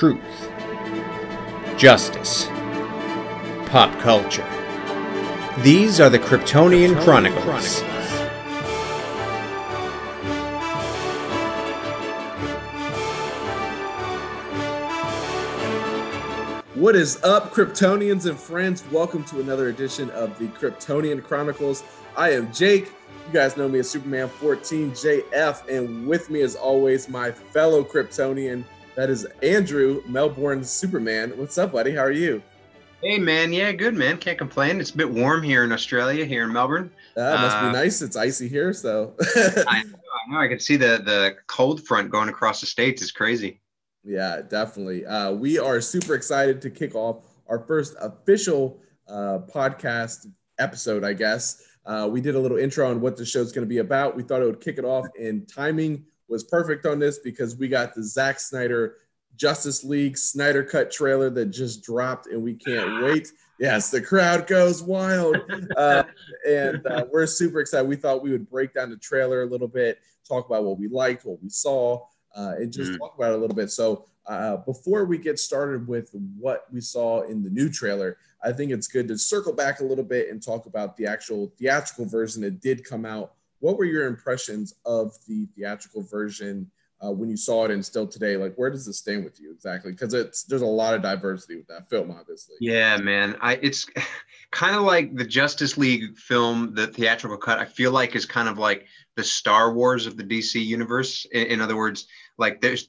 truth, justice, pop culture. These are the Kryptonian Chronicles. What is up, Kryptonians and friends? Welcome to another edition of the Kryptonian Chronicles. I am Jake. You guys know me as Superman 14 JF, and with me, as always, my fellow Kryptonian, that is Andrew, Melbourne Superman. What's up, buddy? How are you? Hey man, yeah, good man. Can't complain. It's a bit warm here in Australia, here in Melbourne. Uh, must uh, be nice. It's icy here, so. I know. I know. I can see the the cold front going across the states. It's crazy. Yeah, definitely. Uh, we are super excited to kick off our first official uh, podcast episode, I guess. Uh, we did a little intro on what the show's going to be about. We thought it would kick it off, in timing was perfect on this because we got the Zack Snyder Justice League Snyder Cut trailer that just dropped, and we can't wait. Yes, the crowd goes wild. Uh, and uh, we're super excited. We thought we would break down the trailer a little bit, talk about what we liked, what we saw, uh, and just mm. talk about it a little bit. So uh, before we get started with what we saw in the new trailer, I think it's good to circle back a little bit and talk about the actual theatrical version that did come out. What were your impressions of the theatrical version uh, when you saw it and still today? Like, where does it stand with you exactly? Because it's there's a lot of diversity with that film, obviously. Yeah, man. I it's kind of like the Justice League film, the theatrical cut. I feel like is kind of like the Star Wars of the DC universe. In, in other words, like there's,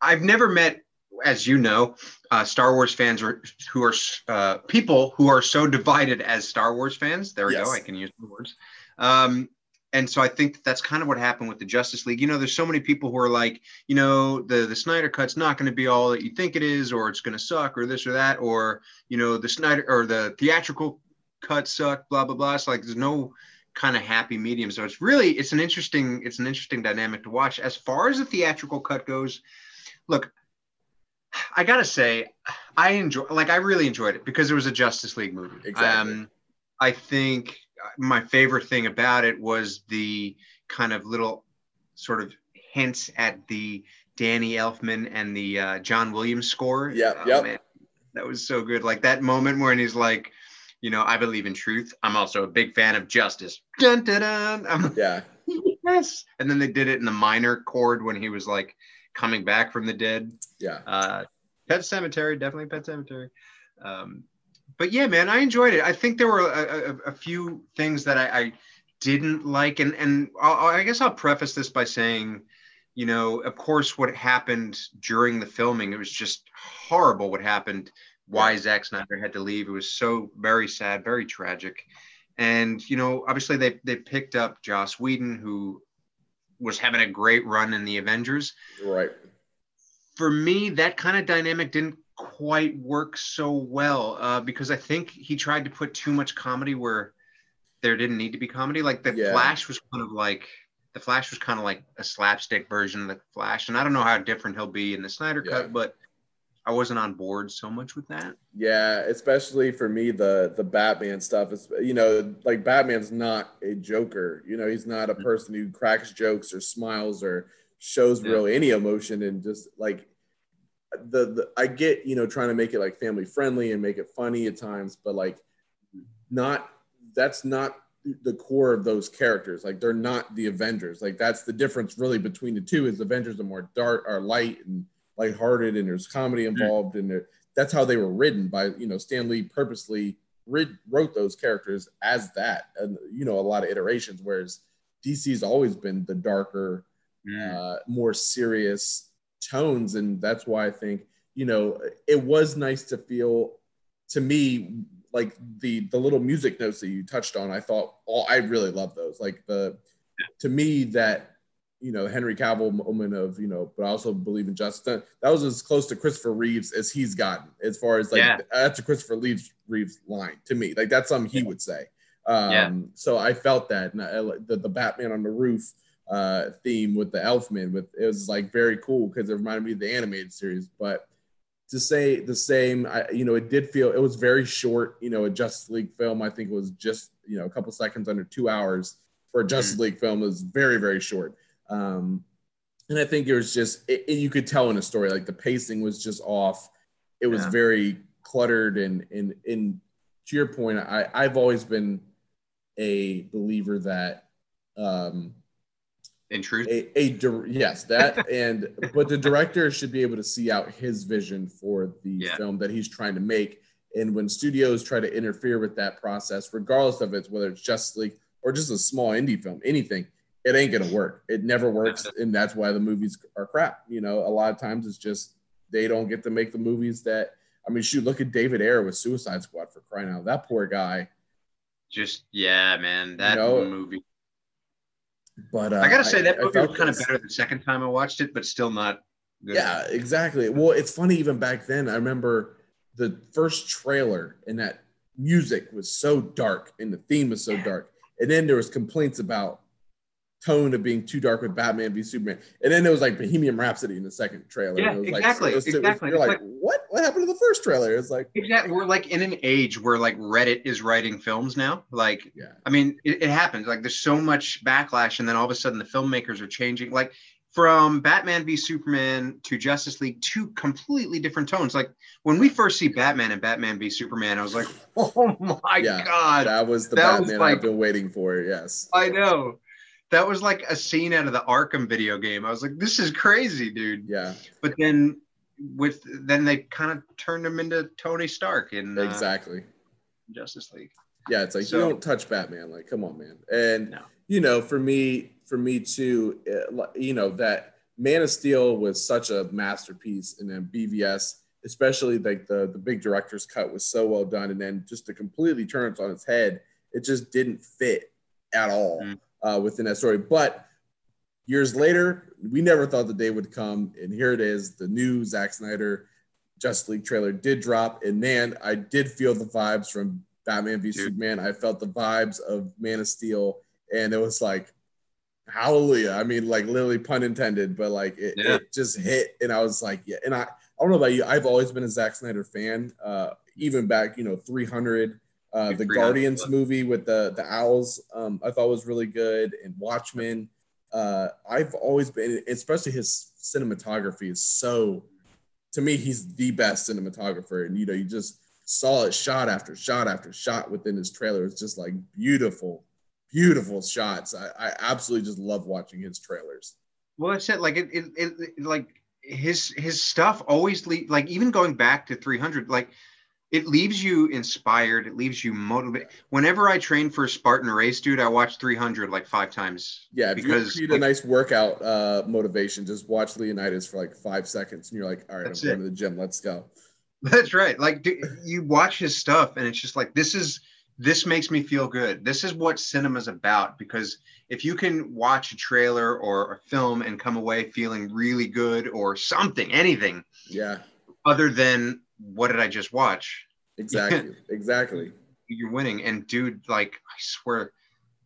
I've never met, as you know, uh, Star Wars fans are, who are uh, people who are so divided as Star Wars fans. There we yes. go. I can use the words. Um, and so I think that that's kind of what happened with the Justice League. You know, there's so many people who are like, you know, the the Snyder cut's not going to be all that you think it is, or it's going to suck, or this or that, or you know, the Snyder or the theatrical cut suck, blah blah blah. It's like there's no kind of happy medium. So it's really it's an interesting it's an interesting dynamic to watch. As far as the theatrical cut goes, look, I gotta say, I enjoy like I really enjoyed it because it was a Justice League movie. Exactly. Um, I think my favorite thing about it was the kind of little sort of hints at the Danny Elfman and the uh, John Williams score. Yeah, oh, yep. Man, that was so good. Like that moment when he's like, you know, I believe in truth. I'm also a big fan of justice. Dun, dun, dun. I'm, yeah. yes. And then they did it in the minor chord when he was like coming back from the dead. Yeah. Uh, Pet Sematary, definitely Pet Sematary. Um, but yeah, man, I enjoyed it. I think there were a, a, a few things that I, I, didn't like, and and I'll, I guess I'll preface this by saying, you know, of course, what happened during the filming, it was just horrible. What happened why Zack Snyder had to leave. It was so very sad, very tragic. And you know, obviously they they picked up Joss Whedon, who was having a great run in the Avengers. Right. For me, that kind of dynamic didn't quite work so well uh, because I think he tried to put too much comedy where there didn't need to be comedy. Like the yeah. Flash was kind of like the Flash was kind of like a slapstick version of the Flash, and I don't know how different he'll be in the Snyder yeah. cut, but I wasn't on board so much with that. Yeah, especially for me, the the Batman stuff is you know like Batman's not a joker. You know, he's not a mm-hmm. person who cracks jokes or smiles or shows yeah. really any emotion and just like the, the I get you know trying to make it like family friendly and make it funny at times, but like not that's not the core of those characters. Like they're not the Avengers. Like that's the difference really between the two. Is Avengers are more dark, are light and lighthearted and there's comedy mm. involved and that's how they were written by you know Stan Lee purposely writ, wrote those characters as that and you know a lot of iterations whereas DC's always been the darker mm. uh, more serious tones and that's why I think you know it was nice to feel to me like the the little music notes that you touched on I thought all I really love those like the to me that you know Henry Cavill moment of you know, but I also believe in justice. That was as close to Christopher Reeves as he's gotten, as far as like yeah. that's a Christopher Reeves Reeves line to me. Like that's something he would say. Um, yeah. So I felt that and I, the the Batman on the roof uh, theme with the Elfman with it was like very cool because it reminded me of the animated series. But to say the same, I, you know, it did feel it was very short. You know, a Justice League film. I think it was just you know a couple seconds under two hours for a Justice mm. League film. It was very very short. Um, and I think it was just it, it- you could tell in a story like the pacing was just off. It was Yeah. very cluttered and and and to your point, I I've always been a believer that um In truth, a, a dir- yes that and but the director should be able to see out his vision for the Yeah. film that he's trying to make. And when studios try to interfere with that process regardless of it's whether it's Justice League or just a small indie film anything it ain't gonna work. It never works and that's why the movies are crap. You know a lot of times it's just they don't get to make the movies that I mean shoot look at David Ayer with Suicide Squad for crying out that poor guy. Just yeah, man, that know, movie. But uh, I gotta say that I movie felt was kind of better the second time I watched it, but still not good. Yeah, exactly. Well, it's funny even back then. I remember the first trailer and that music was so dark and the theme was so dark. And then there was complaints about tone of being too dark with Batman v Superman. And then there was like Bohemian Rhapsody in the second trailer. Yeah, it was exactly, Like, it was- it was- exactly. You're It's like, what? What happened to the first trailer? It's like, Exactly. We're like in an age where like Reddit is writing films now. Like, yeah, I mean, it, it happens. Like, there's so much backlash, and then all of a sudden the filmmakers are changing. Like, from Batman v Superman to Justice League, two completely different tones. Like when we first see Batman and Batman v Superman, I was like, oh my Yeah, god, that was the that was Batman like- I've been waiting for. Yes. I know. That was like a scene out of the Arkham video game. I was like, this is crazy, dude. Yeah, But then with then they kind of turned him into Tony Stark in uh, exactly. Justice League. Yeah, it's like So- you don't touch Batman. Like, come on, man. And No. you know, for me, for me too, uh, you know that Man of Steel was such a masterpiece, and then BVS, especially like the the big director's cut, was so well done, and then just to completely turn it on its head, it just didn't fit at all Mm. Uh, within that story. But years later, we never thought the day would come, and here it is. The new Zack Snyder Justice League trailer did drop, and man, I did feel the vibes from Batman v Dude. Superman. I felt the vibes of Man of Steel, and it was like, hallelujah. I mean, like literally pun intended, but like it, Yeah. it just hit, and I was like, yeah. And I, I don't know about you, I've always been a Zack Snyder fan, uh, even back, you know, 300. Uh, the Guardians movie with the the owls, um, I thought was really good, and Watchmen. Uh, I've always been, especially his cinematography is so. To me, he's the best cinematographer, and you know, you just saw it shot after shot after shot within his trailer. It's just like beautiful, beautiful shots. I, I absolutely just love watching his trailers. Well, that's it. Like it, it, it like his his stuff always leave like even going back to 300 like it leaves you inspired it leaves you motivated whenever i train for a spartan race dude i watch 300 like five times Yeah, Because, you need a nice workout uh, motivation, just watch Leonidas for like five seconds, and you're like, all right, I'm going it. to the gym. Let's go. That's right. Like do, you watch his stuff and it's just like this is this makes me feel good. This is what cinema's about because if you can watch a trailer or a film and come away feeling really good or something, anything Yeah, other than what did I just watch? exactly, exactly. You're winning. And dude, like I swear,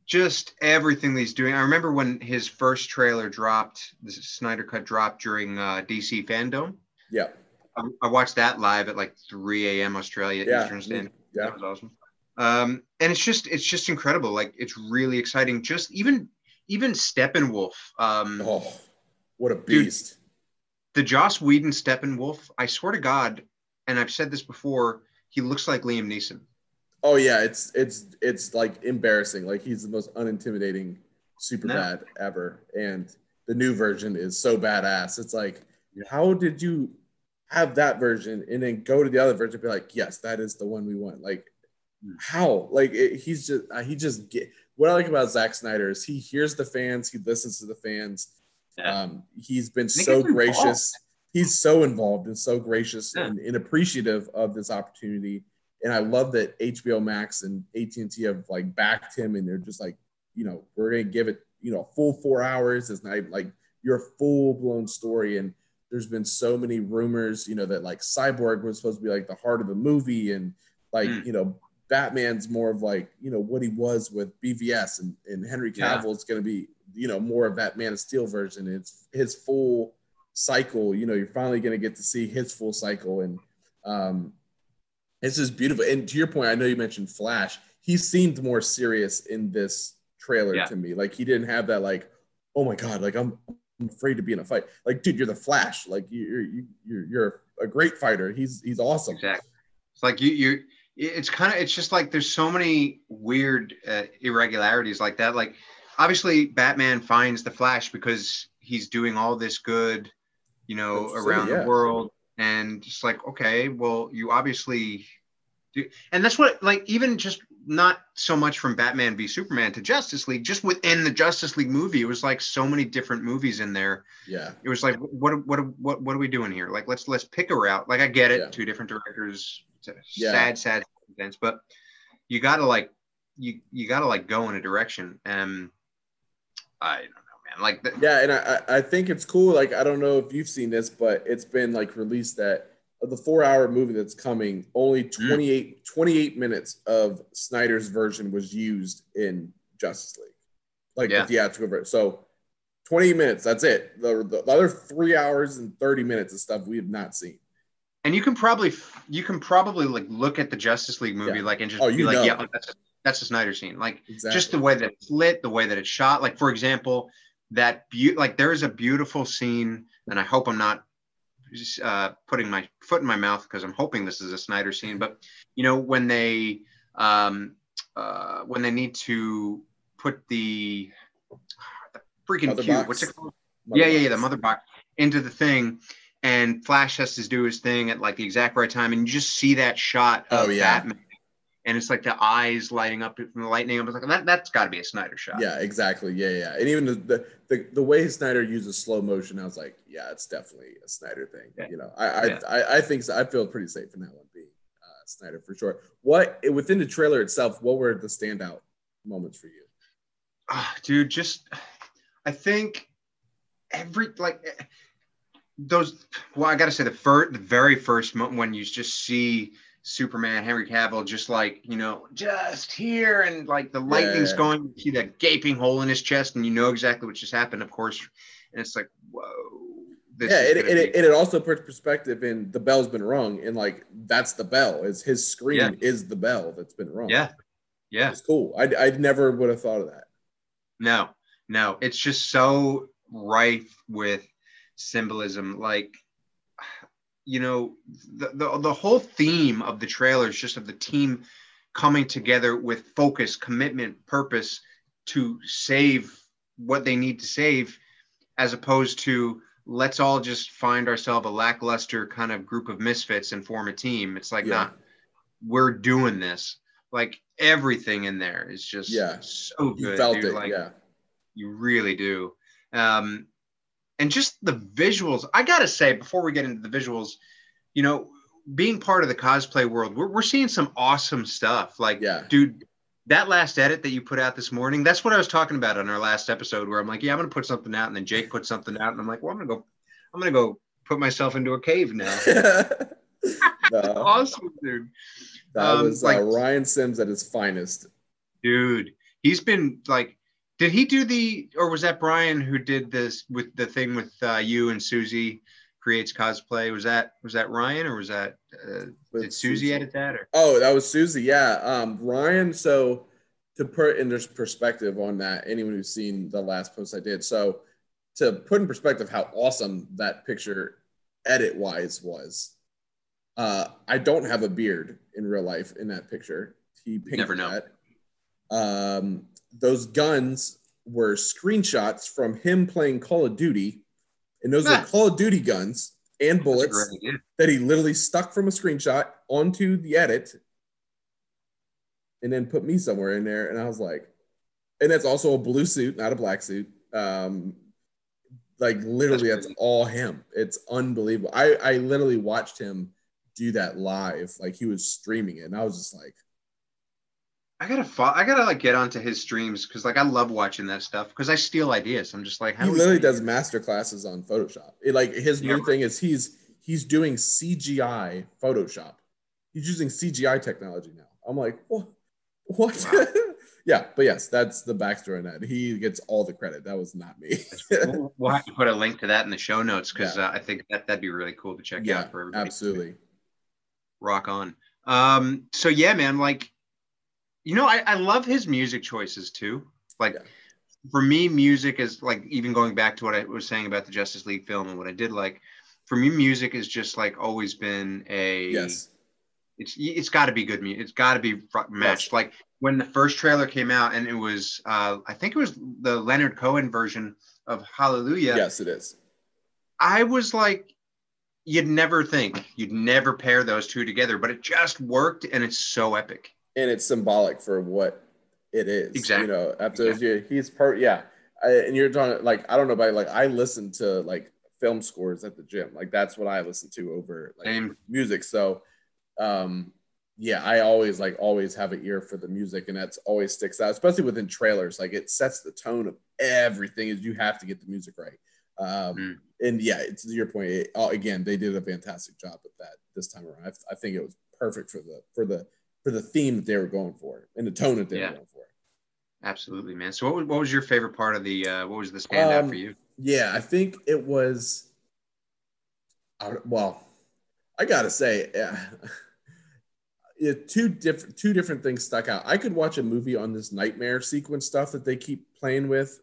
just everything that he's doing. I remember when his first trailer dropped, the Snyder Cut dropped during uh, DC Fandom. Yeah, I, I watched that live at like 3 a.m. Australia yeah, Eastern Standard. yeah. That was awesome. Um, and it's just it's just incredible. Like it's really exciting. Just even even Steppenwolf, um, Oh, what a beast! the Joss Whedon Steppenwolf. I swear to God, and I've said this before, he looks like Liam Neeson. Oh yeah, it's it's it's like embarrassing. Like he's the most unintimidating super No. bad ever, and the new version is so badass. It's like, Yeah. how did you have that version and then go to the other version and be like, yes, that is the one we want? Like, Hmm. how? Like it, he's just uh, he just get. What I like about Zack Snyder is he hears the fans, he listens to the fans. Yeah. Um, he's been so gracious. involved. He's so involved and so gracious Yeah. and, and appreciative of this opportunity and I love that HBO Max and AT and T have like backed him, and they're just like, you know, we're gonna give it, you know, full four hours. It's not like your full blown story. And there's been so many rumors, you know, that like Cyborg was supposed to be like the heart of the movie, and like Mm. you know, Batman's more of like you know what he was with BVS, and and Henry Yeah. Cavill is gonna be you know more of that Man of Steel version. It's his full cycle. You know, you're finally gonna get to see his full cycle, and um, it's just beautiful. And to your point, I know you mentioned Flash. He seemed more serious in this trailer Yeah. to me. Like he didn't have that like, oh my god, like I'm afraid to be in a fight. Like, dude, you're the Flash. Like, you're you, you're you're a great fighter. He's he's awesome. Exactly. It's like you you. It's kind of it's just like there's so many weird uh, irregularities like that. Like, obviously, Batman finds the Flash because he's doing all this good, you know, around yeah. the world, and just like, okay, well, you obviously do, and that's what like even just not so much from Batman v Superman to Justice League, just within the Justice League movie, it was like so many different movies in there. Yeah, it was like, what, what, what, what are we doing here? Like, let's let's pick a route. Like, I get it, yeah. two different directors, yeah. sad, sad events, but you gotta like, you you gotta like go in a direction. And I don't know, man. Like, the, yeah, and I I think it's cool. Like, I don't know if you've seen this, but it's been like released that of the four hour movie that's coming, only 28, mm. 28 minutes of Snyder's version was used in Justice League, like yeah. the theatrical version. So 20 minutes, that's it. The, the, other three hours and 30 minutes of stuff we have not seen. And you can probably you can probably like look at the Justice League movie yeah. like and just oh, be like, know. yeah, that's a, that's a Snyder scene. Like exactly. just the way that it's lit, the way that it's shot. Like for example, that be- like there is a beautiful scene, and I hope I'm not uh, putting my foot in my mouth because I'm hoping this is a Snyder scene. But you know when they um, uh, when they need to put the, the freaking mother cube, box. what's it called? Mother yeah, yeah, yeah, the mother box into the thing, and Flash has to do his thing at like the exact right time, and you just see that shot of oh, yeah. Batman and it's like the eyes lighting up from the lightning. I was like, that that's got to be a Snyder shot. Yeah, exactly. Yeah, yeah. And even the, the the, the way Snyder uses slow motion, I was like, yeah, it's definitely a Snyder thing. Yeah. You know, I yeah. I, I, I think so. I feel pretty safe in that one being uh, Snyder for sure. What within the trailer itself? What were the standout moments for you? Uh, dude, just I think every like those. Well, I got to say the first, the very first moment when you just see Superman, Henry Cavill, just like, you know, just here and like the lightning's yeah. going, you see that gaping hole in his chest, and you know exactly what just happened, of course. And it's like, whoa. yeah, it, it, it, it, also puts perspective in the bell's been rung, and like that's the bell. Is his scream yeah. is the bell that's been rung. Yeah. Yeah. It's cool. I I never would have thought of that. No, no. It's just so rife with symbolism. Like you know the, the, the whole theme of the trailer is just of the team coming together with focus commitment purpose to save what they need to save as opposed to let's all just find ourselves a lackluster kind of group of misfits and form a team. It's like yeah. not we're doing this. Like everything in there is just yeah. so good you felt dude. it like, yeah. you really do. Um and just the visuals. I gotta say, before we get into the visuals, you know, being part of the cosplay world, we're, we're seeing some awesome stuff. Like, yeah. dude, that last edit that you put out this morning, that's what I was talking about on our last episode, where I'm like, yeah, I'm gonna put something out, and then Jake put something out, and I'm like, well, I'm gonna go, I'm gonna go put myself into a cave now. no. awesome, dude. That um, was uh, like Ryan Sims at his finest. Dude, he's been like did he do the, or was that Brian who did this with the thing with uh, you and Susie creates cosplay? Was that was that Ryan or was that uh, did Susie, Susie edit that? Or? Oh, that was Susie. Yeah, um, Ryan. So to put in this perspective on that, anyone who's seen the last post I did, so to put in perspective how awesome that picture edit wise was. Uh, I don't have a beard in real life in that picture. He painted Never know. that. Um, those guns were screenshots from him playing Call of Duty, and those ah. were Call of Duty guns and bullets that he literally stuck from a screenshot onto the edit, and then put me somewhere in there. And I was like, and that's also a blue suit, not a black suit. Um, like literally, that's, that's all him. It's unbelievable. I I literally watched him do that live, like he was streaming it, and I was just like I gotta follow, I gotta like get onto his streams because like I love watching that stuff because I steal ideas. I'm just like he literally does master classes on Photoshop. It, like his yeah. new thing is he's he's doing CGI Photoshop. He's using CGI technology now. I'm like, what? What? Wow. yeah, but yes, that's the backstory on that. He gets all the credit. That was not me. we'll, we'll have to put a link to that in the show notes because yeah. uh, I think that that'd be really cool to check yeah, out for everybody. Absolutely. Rock on. Um, so yeah, man, like you know, I, I love his music choices too. Like yeah. for me, music is like even going back to what I was saying about the Justice League film and what I did like. For me, music has just like always been a Yes. It's it's got to be good music. It's got to be matched. Yes. Like when the first trailer came out, and it was uh, I think it was the Leonard Cohen version of Hallelujah. Yes, it is. I was like, you'd never think, you'd never pair those two together, but it just worked, and it's so epic. And it's symbolic for what it is. Exactly. You know, after yeah. he's per yeah, I, and you're talking like I don't know about like I listen to like film scores at the gym. Like that's what I listen to over like Same. music. So, um, yeah, I always like always have an ear for the music, and that's always sticks out, especially within trailers. Like it sets the tone of everything. Is you have to get the music right. Um, Mm. And yeah, it's your point. It, oh, again, they did a fantastic job with that this time around. I, I think it was perfect for the for the for the theme that they were going for and the tone that they Yeah. were going for. Absolutely, man. So, what was, what was your favorite part of the? Uh, what was the standout Um, for you? Yeah, I think it was. Well, I gotta say, yeah, yeah, two different two different things stuck out. I could watch a movie on this nightmare sequence stuff that they keep playing with.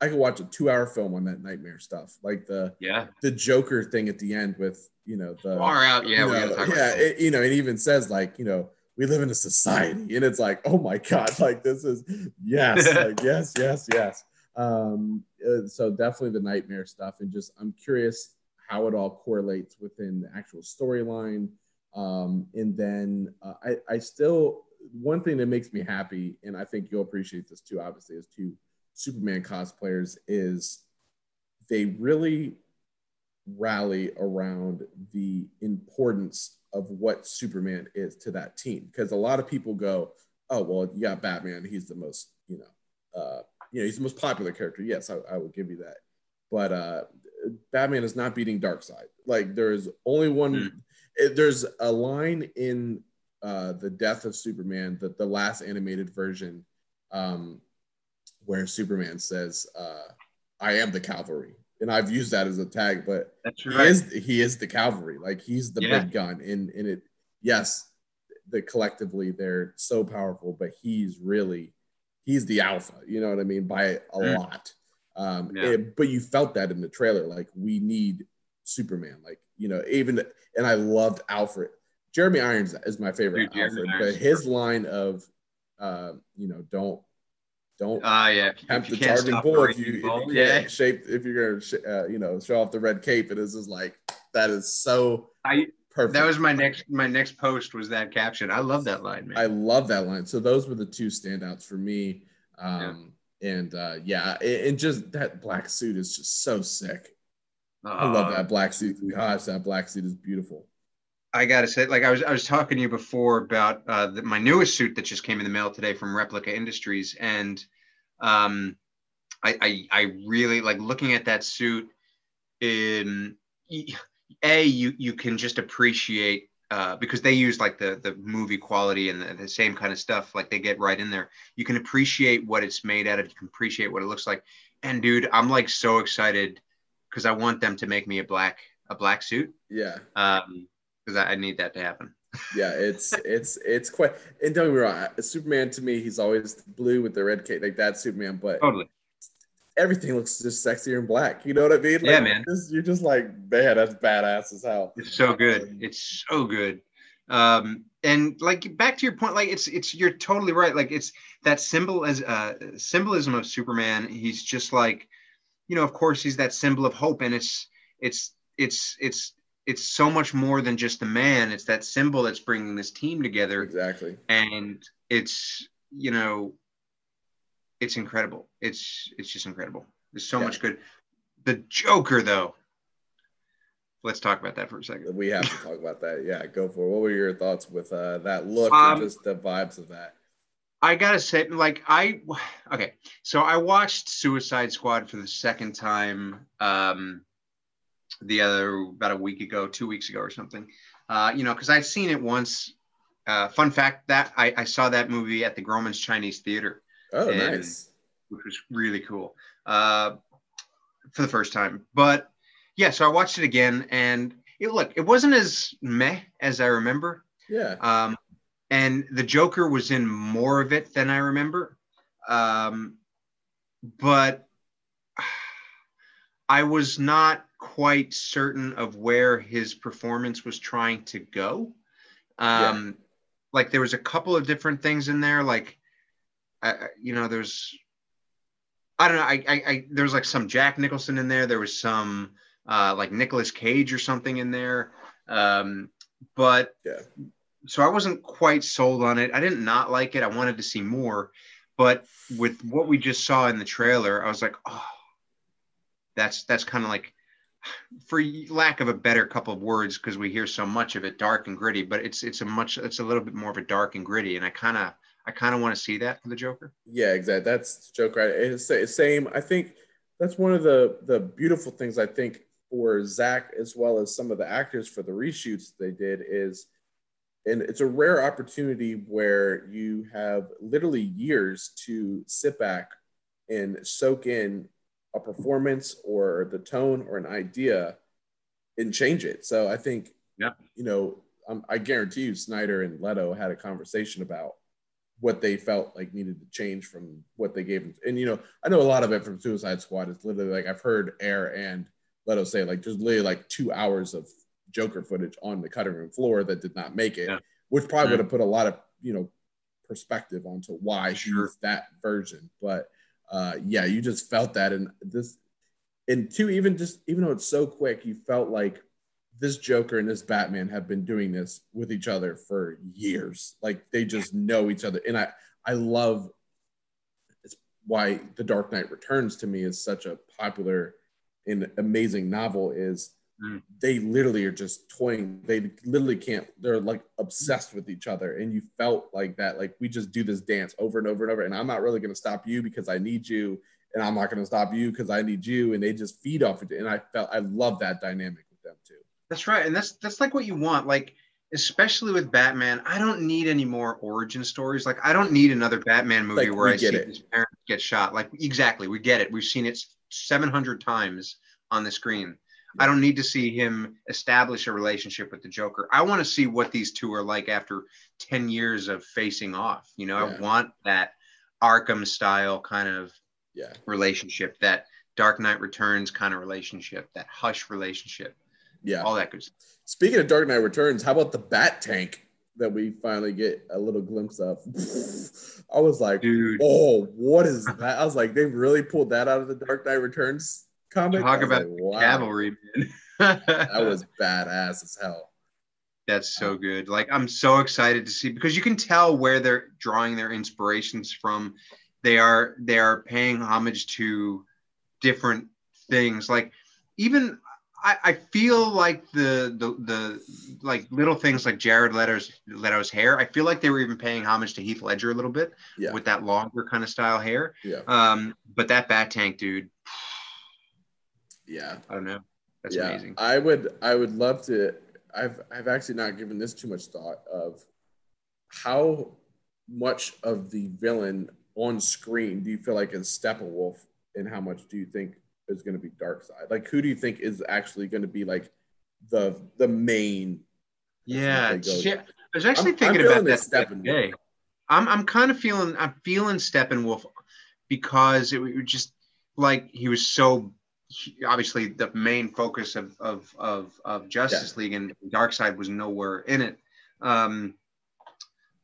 I could watch a two hour film on that nightmare stuff, like the Yeah, the Joker thing at the end with you know the far out. Yeah, you we know, gotta talk yeah, it, you know, it even says like, you know, we live in a society, and it's like, oh my god, like this is yes, like yes, yes, yes. Um, uh, so definitely the nightmare stuff, and just I'm curious how it all correlates within the actual storyline. Um, and then uh, I, I still one thing that makes me happy, and I think you'll appreciate this too, obviously, as two Superman cosplayers, is they really rally around the importance of what Superman is to that team. Because a lot of people go, "Oh, well, you got Batman. He's the most, you know, uh, you know, he's the most popular character." Yes, I, I will give you that. But uh, Batman is not beating Darkseid. Like there is only one. Hmm. it- there's a line in uh, the Death of Superman, the the last animated version, um, where Superman says, uh, "I am the cavalry." And I've used that as a tag, but That's he is he is the cavalry like he's the Yeah. big gun and and it yes the collectively they're so powerful but he's really he's the alpha you know what i mean by a Mm. lot um Yeah. it- but you felt that in the trailer like we need superman like you know even and i loved alfred jeremy irons is my favorite Dude, alfred Irons but his line of uh you know don't don't Ah, yeah. If, tempt if you the can't stop the if you, raging if bull, you yeah. shape if you're gonna uh, you know show off the red cape it is just like that is so I perfect that was my next my next post was that caption. I love that line, man. i love that line so those were the two standouts for me um and uh yeah and, just that black suit is just so sick i love Uh, that black suit gosh that black suit is beautiful I gotta say, like I was, I was talking to you before about uh, the, my newest suit that just came in the mail today from Replica Industries, and um, I, I, I really like looking at that suit. In a, you you can just appreciate uh, because they use like the the movie quality and the, the same kind of stuff, like they get right in there. You can appreciate what it's made out of. You can appreciate what it looks like. And dude, I'm like so excited because I want them to make me a black a black suit. yeah Um, because I, need that to happen. yeah it's it's it's quite and don't get me wrong superman to me he's always blue with the red cape like that superman but Totally. everything looks just sexier in black. You know what I mean? Like, Yeah, man. This, you're just like, man, that's badass as hell. It's so good. It's so good. Um, and like back to your point, like it's it's you're totally right. Like it's that symbol as uh symbolism of Superman. He's just like, you know, of course he's that symbol of hope, and it's it's it's it's it's so much more than just the man. It's that symbol that's bringing this team together. Exactly. and it's you know it's incredible it's it's just incredible there's so Yeah. much good the joker though let's talk about that for a second We have to talk about that. Yeah, go for it. What were your thoughts with uh, that look Um, and just the vibes of that? i gotta say like i okay so i watched suicide squad for the second time um the other about a week ago two weeks ago or something uh you know because i'd seen it once uh fun fact that I, I saw that movie at the Grauman's chinese theater Oh, and- nice. which was really cool uh, for the first time. But yeah, so I watched it again, and it look it wasn't as meh as I remember. Yeah. Um, and the Joker was in more of it than I remember. Um, but I was not quite certain of where his performance was trying to go. Um, yeah. Like there was a couple of different things in there, like uh, you know, there's I don't know, I, I, I there was like some Jack Nicholson in there. There was some uh, like Nicolas Cage or something in there. Um, but yeah. so I wasn't quite sold on it. I didn't not like it. I wanted to see more, but with what we just saw in the trailer, I was like, oh, that's that's kind of like for lack of a better couple of words because we hear so much of it dark and gritty but it's it's a much it's a little bit more of a dark and gritty and i kind of i kind of want to see that for the joker. Yeah exactly that's joker it's the same i think that's one of the the beautiful things i think for zack as well as some of the actors for the reshoots they did is and it's a rare opportunity where you have literally years to sit back and soak in a performance or the tone or an idea and change it. So I think, yeah, you know, um, I guarantee you, Snyder and Leto had a conversation about what they felt like needed to change from what they gave. Them. And you know, I know a lot of it from Suicide Squad is literally like I've heard Ayer and Leto say like there's literally like two hours of Joker footage on the cutting room floor that did not make it, yeah. which probably yeah. would have put a lot of you know perspective onto why sure. he's that version. But uh, yeah, you just felt that, and this, and two, even just even though it's so quick, you felt like this Joker and this Batman have been doing this with each other for years. Like they just know each other, and I I love. It's why The Dark Knight Returns to me is such a popular and amazing novel. Is Mm. They literally are just toying. They literally can't. They're like obsessed with each other, and you felt like that. Like we just do this dance over and over and over. And I'm not really going to stop you because I need you, and I'm not going to stop you because I need you. And they just feed off it. And I felt I love that dynamic with them too. That's right, and that's that's like what you want. Like especially with Batman, I don't need any more origin stories. Like I don't need another Batman movie like, where I see it. his parents get shot. Like exactly, we get it. We've seen it 700 times on the screen. I don't need to see him establish a relationship with the Joker. I want to see what these two are like after 10 years of facing off. You know, yeah. I want that Arkham style kind of yeah. relationship, that Dark Knight Returns kind of relationship, that hush relationship. Yeah. All that good stuff. Speaking of Dark Knight Returns, how about the Bat Tank that we finally get a little glimpse of? I was like, Dude. oh, what is that? I was like, they really pulled that out of the Dark Knight Returns comic. Talk about like, wow. cavalry, man. that was badass as hell. That's so good. Like I'm so excited to see because you can tell where they're drawing their inspirations from. They are they are paying homage to different things. Like even I, I feel like the, the the like little things like Jared Leto's Leto's hair. I feel like they were even paying homage to Heath Ledger a little bit yeah. with that longer kind of style hair. Yeah. Um, but that Bat Tank dude, yeah. I don't know. That's yeah. amazing. I would I would love to I've I've actually not given this too much thought of how much of the villain on screen do you feel like is Steppenwolf and how much do you think is going to be Darkseid Like who do you think is actually going to be like the the main yeah, yeah. I was actually I'm, thinking I'm about that steppenwolf I'm I'm kind of feeling I'm feeling Steppenwolf because it was just like he was so obviously the main focus of of of, of Justice yeah. League and Darkseid was nowhere in it. Um,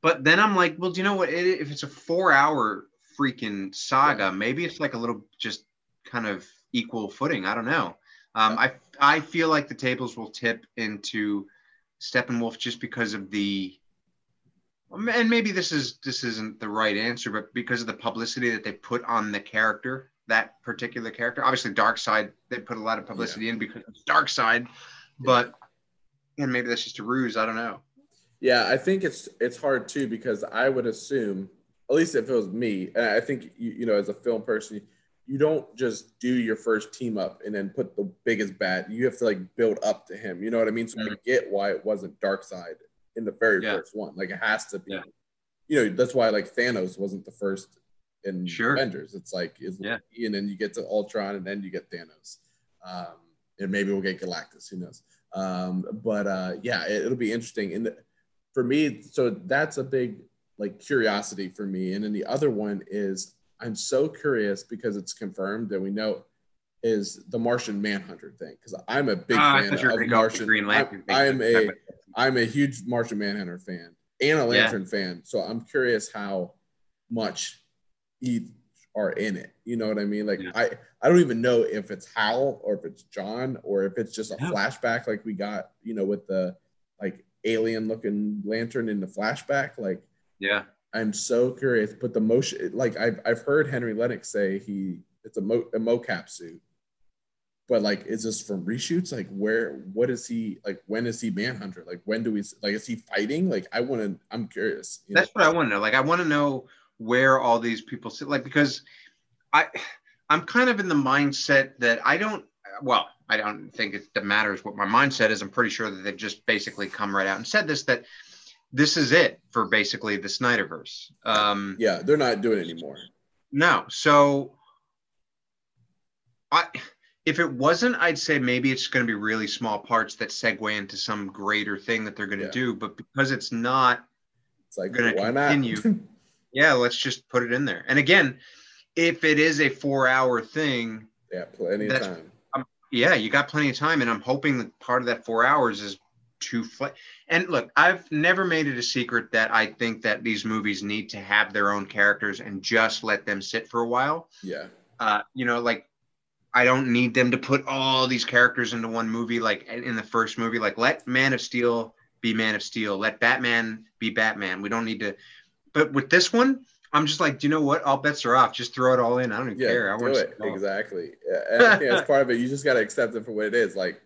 but then I'm like, well, do you know what? It, if it's a four-hour freaking saga, yeah. maybe it's like a little just kind of equal footing. I don't know. Um. I I feel like the tables will tip into Steppenwolf just because of the and maybe this is this isn't the right answer, but because of the publicity that they put on the character that particular character. Obviously, Darkseid they put a lot of publicity yeah. in because it's Side, but and maybe that's just a ruse. I don't know. Yeah, I think it's it's hard too because I would assume, at least if it was me, and I think you, you know as a film person, you don't just do your first team up and then put the biggest bat. You have to like build up to him. You know what I mean? So mm-hmm. I get why it wasn't Darkseid in the very yeah. first one. Like it has to be. Yeah. You know that's why like Thanos wasn't the first in sure. Avengers. It's like is yeah. and then you get to Ultron and then you get Thanos. Um, and maybe we'll get Galactus. Who knows? Um, but uh, yeah, it, will be interesting. And for me, so that's a big like curiosity for me. And then the other one is I'm so curious because it's confirmed that we know is the Martian Manhunter thing because I'm a big Ah, fan thought you were of gonna go with the Martian. Green Lantern. I'm, I'm a I'm a huge Martian Manhunter fan and a Yeah. Lantern fan, so I'm curious how much each are in it. You know what I mean? Like Yeah. I I don't even know if it's Hal or if it's John or if it's just a Yeah. flashback like we got, you know, with the like alien looking lantern in the flashback. Like Yeah. I'm so curious. But the motion, like I've I've heard Henry Lennix say he it's a, mo, a mocap suit. But like, is this from reshoots? Like, where? What is he? Like, when is he Manhunter? Like, when do we? Like, is he fighting? Like, I want to. I'm curious. you know? That's what I want to know. Like, I want to know where all these people sit. Like, because I, I'm kind of in the mindset that I don't. Well, I don't think it matters what my mindset is. I'm pretty sure that they've just basically come right out and said this that this is it for basically the Snyderverse. Um, Yeah, they're not doing it anymore. No. So I if it wasn't, I'd say maybe it's going to be really small parts that segue into some greater thing that they're going to Yeah. do. But because it's not, It's like, Gonna why continue. yeah, let's just put it in there. And again, if it is a four hour thing, yeah, plenty of time. yeah, you got plenty of time. And I'm hoping that part of that four hours is to fl- and look, I've never made it a secret that I think that these movies need to have their own characters and just let them sit for a while. Yeah, uh, you know, like I don't need them to put all these characters into one movie. Like in the first movie, like let Man of Steel be Man of Steel, let Batman be Batman. We don't need to. But with this one, I'm just like, do you know what? All bets are off. Just throw it all in. I don't even yeah, care. I do want it to exactly. Yeah, and I think that's part of it. You just got to accept it for what it is. Like,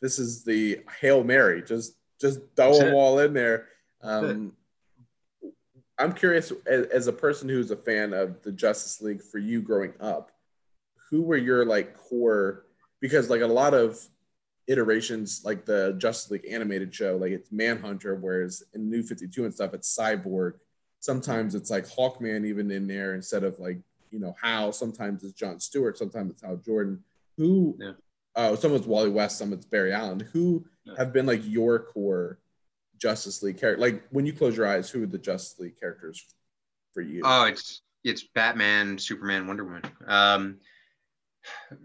this is the hail mary. Just, just throw That's them it. all in there. Um, I'm curious, as, as a person who's a fan of the Justice League, for you growing up, who were your like core? Because like a lot of iterations, like the Justice League animated show, like it's Manhunter, whereas in New 52 and stuff, it's Cyborg. Sometimes it's like Hawkman even in there instead of like you know Hal. Sometimes it's John Stewart. Sometimes it's Hal Jordan. Who? Yeah. Oh, some it's Wally West. Some it's Barry Allen. Who Yeah. have been like your core Justice League character? Like when you close your eyes, who are the Justice League characters for you? Oh, it's it's Batman, Superman, Wonder Woman. Um,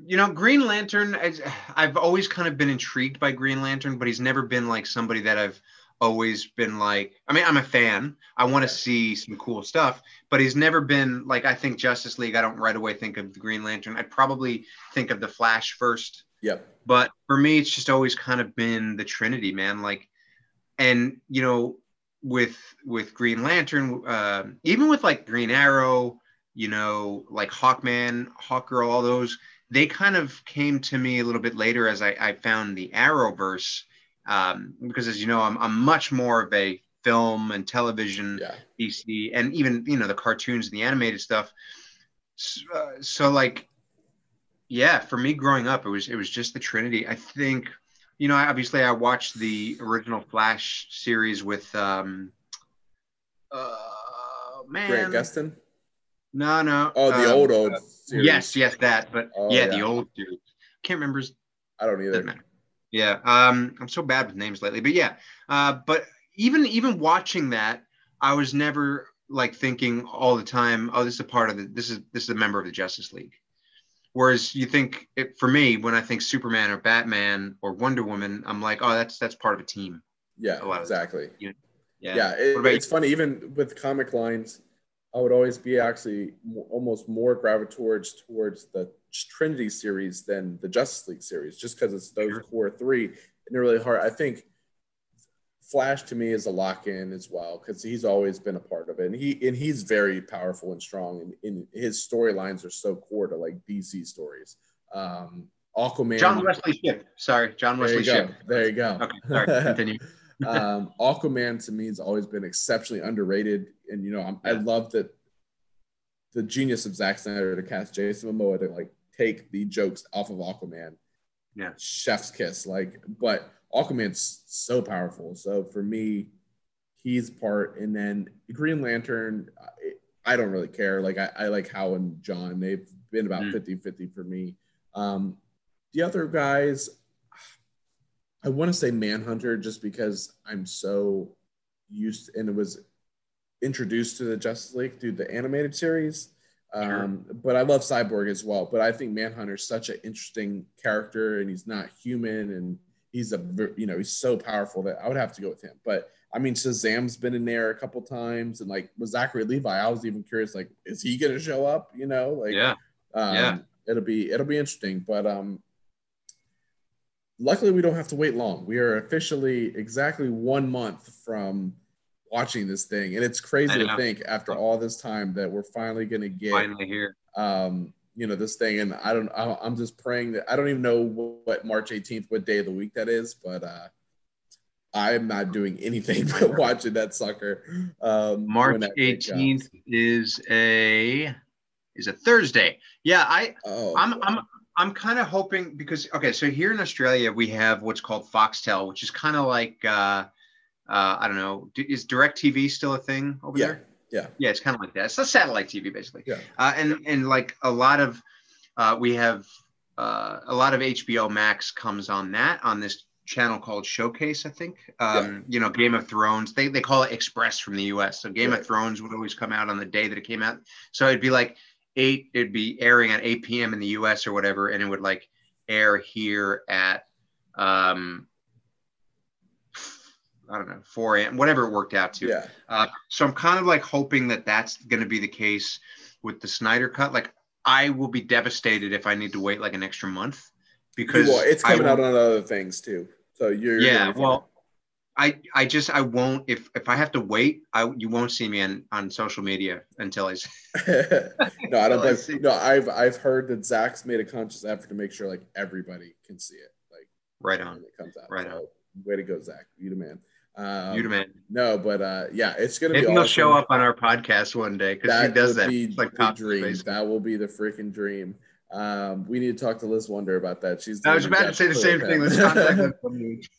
you know, Green Lantern. I, I've always kind of been intrigued by Green Lantern, but he's never been like somebody that I've always been like. I mean, I'm a fan. I want to see some cool stuff, but he's never been like. I think Justice League. I don't right away think of the Green Lantern. I'd probably think of the Flash first yep. but for me it's just always kind of been the trinity man like and you know with with green lantern uh, even with like green arrow you know like hawkman hawkgirl all those they kind of came to me a little bit later as i, I found the arrowverse um, because as you know I'm, I'm much more of a film and television Yeah. DC, and even you know the cartoons and the animated stuff. So, uh, so like, yeah, for me growing up, it was it was just the Trinity. I think, you know, obviously I watched the original Flash series with, um, uh, man, Grant Gustin. no, no, Oh, the um, old old. Series. yes, yes, that, but Oh, yeah, yeah. the old dude. Can't remember his I don't either. Yeah, um, I'm so bad with names lately, but yeah, uh, but even even watching that, I was never like thinking all the time, oh, this is a part of the this is this is a member of the Justice League. Whereas you think it, for me, when I think Superman or Batman or Wonder Woman, I'm like, oh, that's that's part of a team. Yeah, A lot of exactly. Yeah. Yeah, it- it's funny. Even with comic lines, I would always be actually almost more gravitate towards towards the Trinity series than the Justice League series, just because it's those Sure. core three, and they're really hard. I think Flash to me is a lock in as well because he's always been a part of it, and he and he's very powerful and strong, and, and his storylines are so core to like DC stories. Um, Aquaman, John Wesley Shipp. Sorry, John there Wesley go. Shipp. There you go. Okay, sorry. Continue. um, Aquaman to me has always been exceptionally underrated, and you know I'm, I love that the genius of Zack Snyder to cast Jason Momoa to like take the jokes off of Aquaman. Yeah. chef's kiss. Like, but Aquaman's so powerful. So for me, he's part, and then Green Lantern. I, I don't really care. Like I, I like Hal and John. They've been about Mm. 50-50 for me. Um, the other guys, I want to say Manhunter just because I'm so used and it was introduced to the Justice League through the animated series. Um, sure. But I love Cyborg as well. But I think Manhunter is such an interesting character, and he's not human, and he's a you know he's so powerful that I would have to go with him. But I mean, Shazam's been in there a couple times, and like with Zachary Levi, I was even curious, like, is he gonna show up? You know, like, yeah, um, yeah, it'll be it'll be interesting. But um, luckily, we don't have to wait long. We are officially exactly one month from watching this thing, and it's crazy to think after all this time that we're finally gonna get finally here. Um, you know this thing, and I don't. I'm just praying that I don't even know what March 18th, what day of the week that is, but uh I'm not doing anything but watching that sucker. Um, March 18th is a is a Thursday. Yeah, I oh, I'm I'm I'm kind of hoping because okay, so here in Australia we have what's called Foxtel, which is kind of like uh, uh, I don't know, is DirecTV still a thing over yeah. there? Yeah, yeah, it's kind of like that. It's a satellite TV basically. Yeah, uh, and and like a lot of uh, we have uh, a lot of HBO Max comes on that on this channel called Showcase, I think. Um, yeah. You know, Game of Thrones. They they call it Express from the U.S. So Game right. of Thrones would always come out on the day that it came out. So it'd be like eight. It'd be airing at 8 p.m. in the U.S. or whatever, and it would like air here at um, I don't know 4 a.m. Whatever it worked out to. Yeah. Uh, so I'm kind of like hoping that that's going to be the case with the Snyder Cut. Like I will be devastated if I need to wait like an extra month because it's coming out on other things too. So you're yeah. Well, I I just I won't if if I have to wait, I you won't see me on on social media until I. no, I don't. Blame, no, I've I've heard that Zack's made a conscious effort to make sure like everybody can see it, like right on when it comes out. Right so, on. Way to go, Zack! You the man. Um, you the man. No, but uh, yeah, it's gonna Maybe be he'll show up on our podcast one day because he does that. Be like dream. That will be the freaking dream. Um, we need to talk to Liz Wonder about that. She's. I was about to say the same thing. Let's contact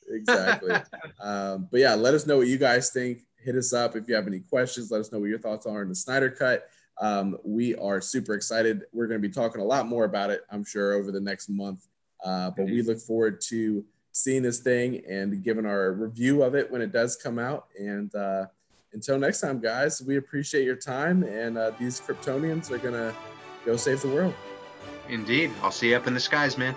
exactly. um, but yeah, let us know what you guys think. Hit us up if you have any questions. Let us know what your thoughts are on the Snyder Cut. Um, we are super excited. We're going to be talking a lot more about it, I'm sure, over the next month. Uh, but we look forward to seeing this thing and giving our review of it when it does come out. And uh, until next time, guys, we appreciate your time. And uh, these Kryptonians are going to go save the world. Indeed. I'll see you up in the skies, man.